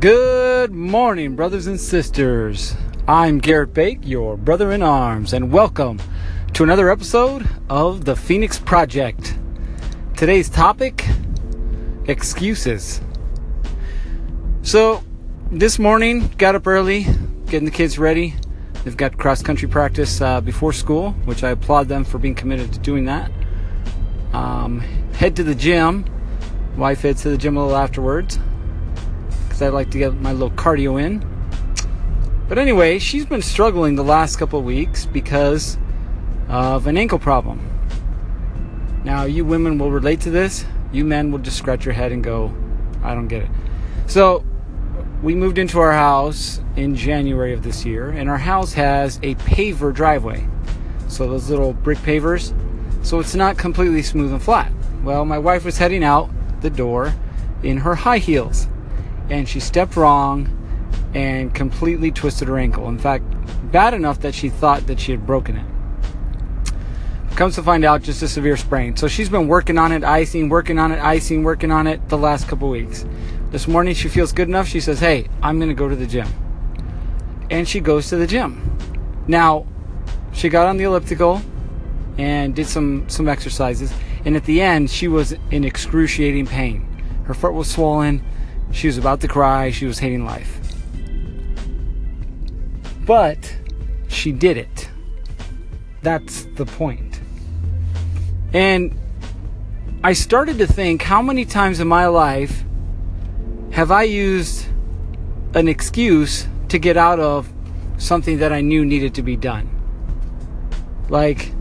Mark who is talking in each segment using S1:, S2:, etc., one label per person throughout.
S1: Good morning, brothers and sisters. I'm Garrett Bake, your brother in arms, and welcome to another episode of the Phoenix Project. Today's topic excuses. So, this morning, got up early, getting the kids ready. They've got cross country practice uh, before school, which I applaud them for being committed to doing that. Um, head to the gym. Wife heads to the gym a little afterwards because I like to get my little cardio in. But anyway, she's been struggling the last couple weeks because of an ankle problem. Now, you women will relate to this. You men will just scratch your head and go, I don't get it. So, we moved into our house in January of this year, and our house has a paver driveway. So, those little brick pavers. So, it's not completely smooth and flat. Well, my wife was heading out the door in her high heels and she stepped wrong and completely twisted her ankle. In fact, bad enough that she thought that she had broken it. Comes to find out, just a severe sprain. So she's been working on it, icing, working on it, icing, working on it the last couple weeks. This morning she feels good enough. She says, Hey, I'm going to go to the gym. And she goes to the gym. Now, she got on the elliptical and did some, some exercises. And at the end, she was in excruciating pain. Her foot was swollen she was about to cry. She was hating life. But she did it. That's the point. And I started to think how many times in my life have I used an excuse to get out of something that I knew needed to be done? Like,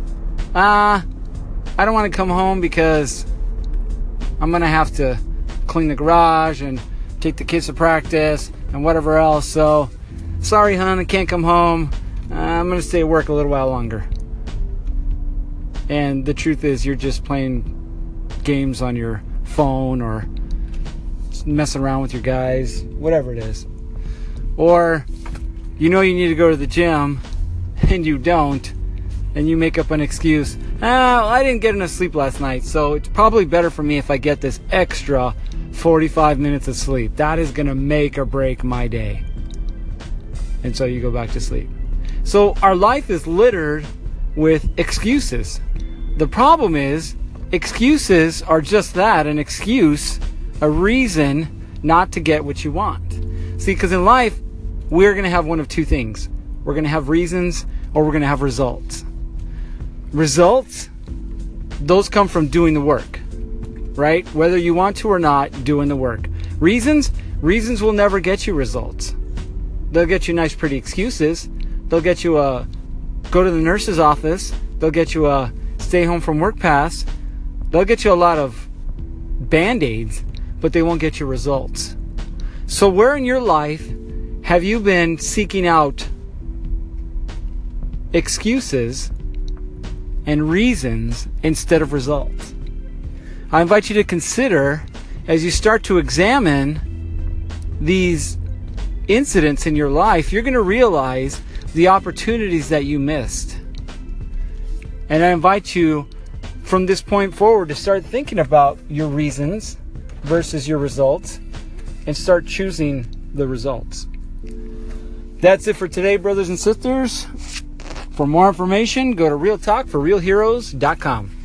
S1: ah, uh, I don't want to come home because I'm going to have to clean the garage and take the kids to practice, and whatever else. So, sorry, hon, I can't come home. Uh, I'm going to stay at work a little while longer. And the truth is, you're just playing games on your phone or messing around with your guys, whatever it is. Or you know you need to go to the gym and you don't, and you make up an excuse. Oh, I didn't get enough sleep last night, so it's probably better for me if I get this extra 45 minutes of sleep. That is going to make or break my day. And so you go back to sleep. So our life is littered with excuses. The problem is, excuses are just that an excuse, a reason not to get what you want. See, because in life, we're going to have one of two things we're going to have reasons or we're going to have results. Results, those come from doing the work right? Whether you want to or not, doing the work. Reasons? Reasons will never get you results. They'll get you nice, pretty excuses. They'll get you a go to the nurse's office. They'll get you a stay home from work pass. They'll get you a lot of band aids, but they won't get you results. So, where in your life have you been seeking out excuses and reasons instead of results? I invite you to consider as you start to examine these incidents in your life, you're going to realize the opportunities that you missed. And I invite you from this point forward to start thinking about your reasons versus your results and start choosing the results. That's it for today, brothers and sisters. For more information, go to realtalkforrealheroes.com.